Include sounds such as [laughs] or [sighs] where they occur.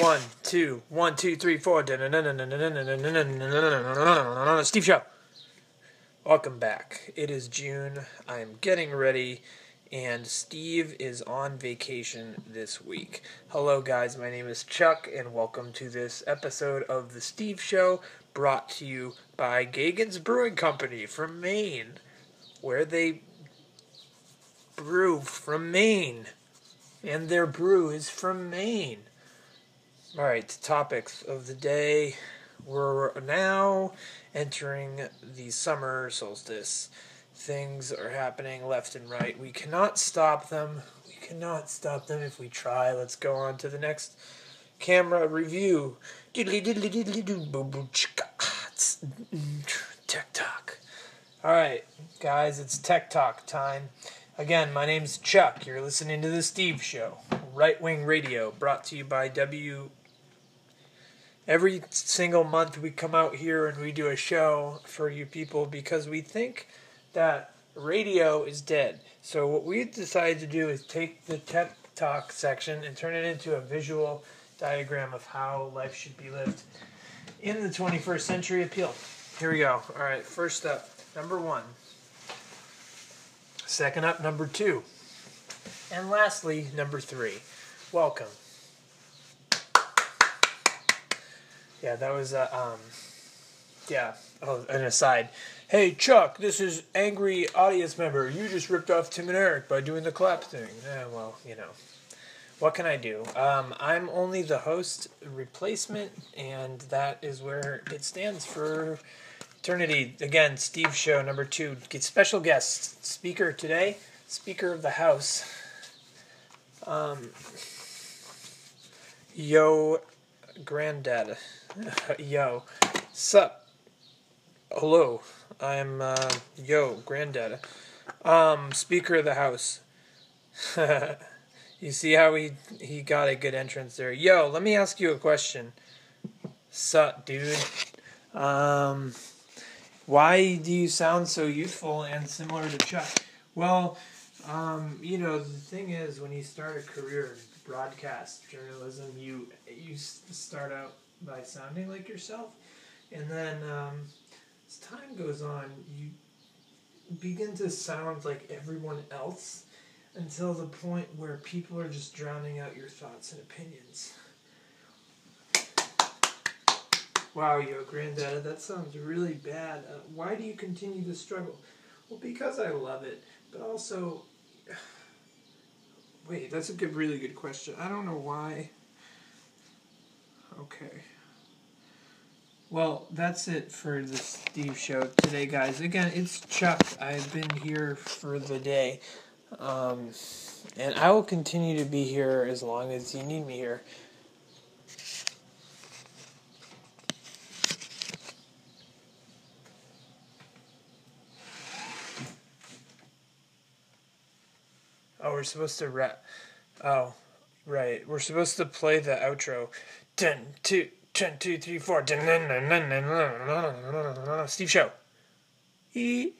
One, two, one, two, three, four. Steve Show. Welcome back. It is June. I am getting ready, and Steve is on vacation this week. Hello, guys. My name is Chuck, and welcome to this episode of The Steve Show, brought to you by Gagan's Brewing Company from Maine, where they brew from Maine, and their brew is from Maine. All right, topics of the day. We're now entering the summer solstice. Things are happening left and right. We cannot stop them. We cannot stop them if we try. Let's go on to the next camera review. Tech Talk. All right, guys, it's Tech Talk time. Again, my name's Chuck. You're listening to The Steve Show, Right Wing Radio, brought to you by W. Every single month we come out here and we do a show for you people because we think that radio is dead. So, what we decided to do is take the Tech Talk section and turn it into a visual diagram of how life should be lived in the 21st century appeal. Here we go. All right, first up, number one. Second up, number two. And lastly, number three. Welcome. Yeah, that was a, um, yeah, oh, an aside. Hey, Chuck, this is angry audience member. You just ripped off Tim and Eric by doing the clap thing. Eh, well, you know. What can I do? Um, I'm only the host replacement, and that is where it stands for eternity. Again, Steve Show number two. Get special guest speaker today, Speaker of the House. Um, yo, granddad. [laughs] yo, sup? Hello, I'm uh, yo, granddad. Um, Speaker of the House. [laughs] You see how he he got a good entrance there. Yo, let me ask you a question. Sup, dude? Um, why do you sound so youthful and similar to Chuck? Well, um, you know the thing is, when you start a career in broadcast journalism, you you start out by sounding like yourself, and then um, as time goes on, you begin to sound like everyone else until the point where people are just drowning out your thoughts and opinions. Wow, yo, granddad, that sounds really bad. Uh, why do you continue to struggle? Well, because I love it, but also. [sighs] Wait, that's a good, really good question. I don't know why. Okay. Well, that's it for the Steve Show today, guys. Again, it's Chuck. I've been here for the day. Um, and I will continue to be here as long as you need me here. Oh, we're supposed to wrap. Oh, right. We're supposed to play the outro. Ten, two, ten, two, three, four. Steve Show. E-